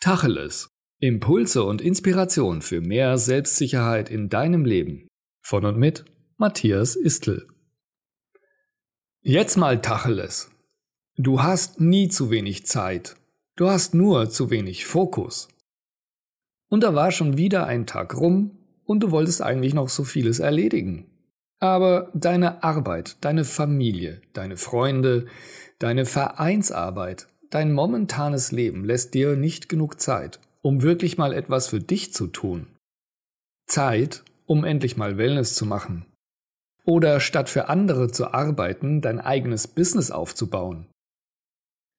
Tacheles. Impulse und Inspiration für mehr Selbstsicherheit in deinem Leben. Von und mit Matthias Istl. Jetzt mal Tacheles. Du hast nie zu wenig Zeit. Du hast nur zu wenig Fokus. Und da war schon wieder ein Tag rum und du wolltest eigentlich noch so vieles erledigen. Aber deine Arbeit, deine Familie, deine Freunde, deine Vereinsarbeit, dein momentanes Leben lässt dir nicht genug Zeit, um wirklich mal etwas für dich zu tun. Zeit, um endlich mal Wellness zu machen. Oder statt für andere zu arbeiten, dein eigenes Business aufzubauen.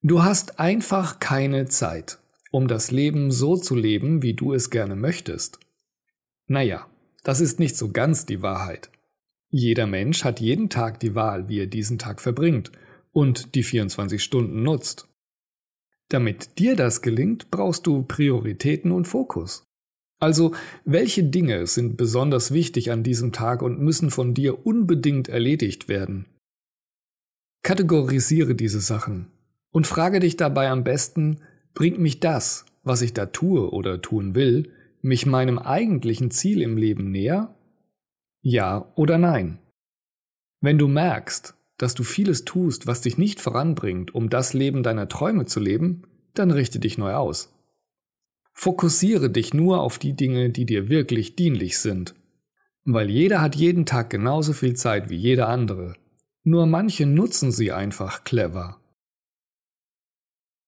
Du hast einfach keine Zeit, um das Leben so zu leben, wie du es gerne möchtest. Naja, das ist nicht so ganz die Wahrheit. Jeder Mensch hat jeden Tag die Wahl, wie er diesen Tag verbringt und die 24 Stunden nutzt. Damit dir das gelingt, brauchst du Prioritäten und Fokus. Also, welche Dinge sind besonders wichtig an diesem Tag und müssen von dir unbedingt erledigt werden? Kategorisiere diese Sachen und frage dich dabei am besten, bringt mich das, was ich da tue oder tun will, mich meinem eigentlichen Ziel im Leben näher? Ja oder nein? Wenn du merkst, dass du vieles tust, was dich nicht voranbringt, um das Leben deiner Träume zu leben, dann richte dich neu aus. Fokussiere dich nur auf die Dinge, die dir wirklich dienlich sind. Weil jeder hat jeden Tag genauso viel Zeit wie jeder andere. Nur manche nutzen sie einfach clever.